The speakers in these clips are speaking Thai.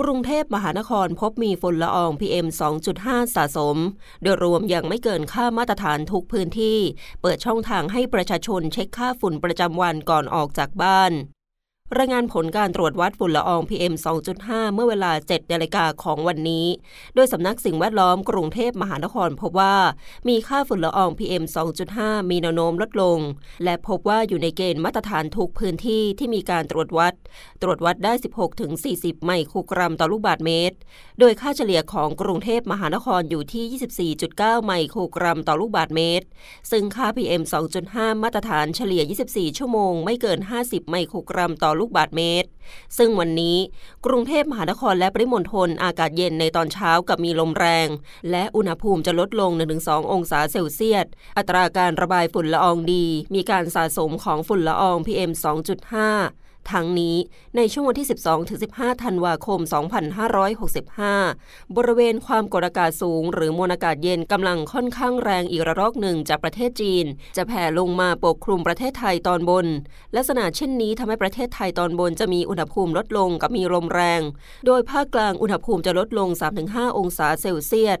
กรุงเทพมหานครพบมีฝุ่นละออง PM 2.5 สะสม โดยรวมยังไม่เกินค่ามาตรฐานทุกพื้นที่ เปิดช่องทางให้ประชาชนเช็คค่าฝุ่นประจำวันก่อนออกจากบ้าน รายงานผลการตรวจวัดฝุ่นละออง PM 2.5 เมื่อเวลา7นาฬิกาของวันนี้ โดยสำนักสิ่งแวดล้อมกรุงเทพมหานครพบว่ามีค่าฝุ่นละออง PM 2.5 มีแนวโน้มลดลง และพบว่าอยู่ในเกณฑ์มาตรฐานทุกพื้นที่ที่มีการตรวจวัด ตรวจวัดได้ 16-40 ไมโครกรัมต่อลูกบาศก์เมตร โดยค่าเฉลี่ยของกรุงเทพมหานครอยู่ที่ 24.9 ไมโครกรัมต่อลูกบาศก์เมตร ซึ่งค่า PM 2.5 มาตรฐานเฉลี่ย 24 ชั่วโมง ไม่เกิน 50 ไมโครกรัมต่อลูกบาทเมตร ซึ่งวันนี้กรุงเทพมหานครและปริมณฑลอากาศเย็นในตอนเช้ากับมีลมแรง และอุณหภูมิจะลดลง 1-2 องศาเซลเซียส อัตราการระบายฝุ่นละอองดี มีการสะสมของฝุ่นละออง PM 2.5 ทั้งนี้ในช่วงวันที่ 12-15 ธันวาคม 2565 บริเวณความกดอากาศสูง หรือมวลอากาศเย็นกำลังค่อนข้างแรงอีกระลอกหนึ่งจากประเทศจีน จะแผ่ลงมาปกคลุมประเทศไทยตอนบน ลักษณะเช่นนี้ทำให้ประเทศไทยตอนบนจะมีอุณหภูมิลดลงกับมีลมแรง โดยภาคกลางอุณหภูมิจะลดลง 3-5 องศาเซลเซียส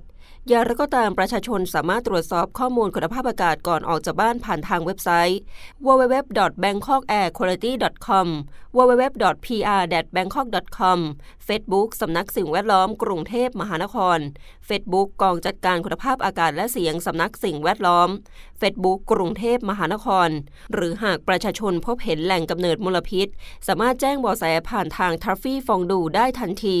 อย่างไรก็ตามประชาชนสามารถตรวจสอบข้อมูลคุณภาพอากาศก่อนออกจากบ้านผ่านทางเว็บไซต์ www.bangkokairquality.com www.pr.bangkok.com Facebook สำนักสิ่งแวดล้อมกรุงเทพมหานคร Facebook กองจัดการคุณภาพอากาศและเสียงสำนักสิ่งแวดล้อม Facebook กรุงเทพมหานคร หรือหากประชาชนพบเห็นแหล่งกำเนิดมลพิษ สามารถแจ้งเบาะแสผ่านทางทัฟฟี่ฟองดูได้ทันที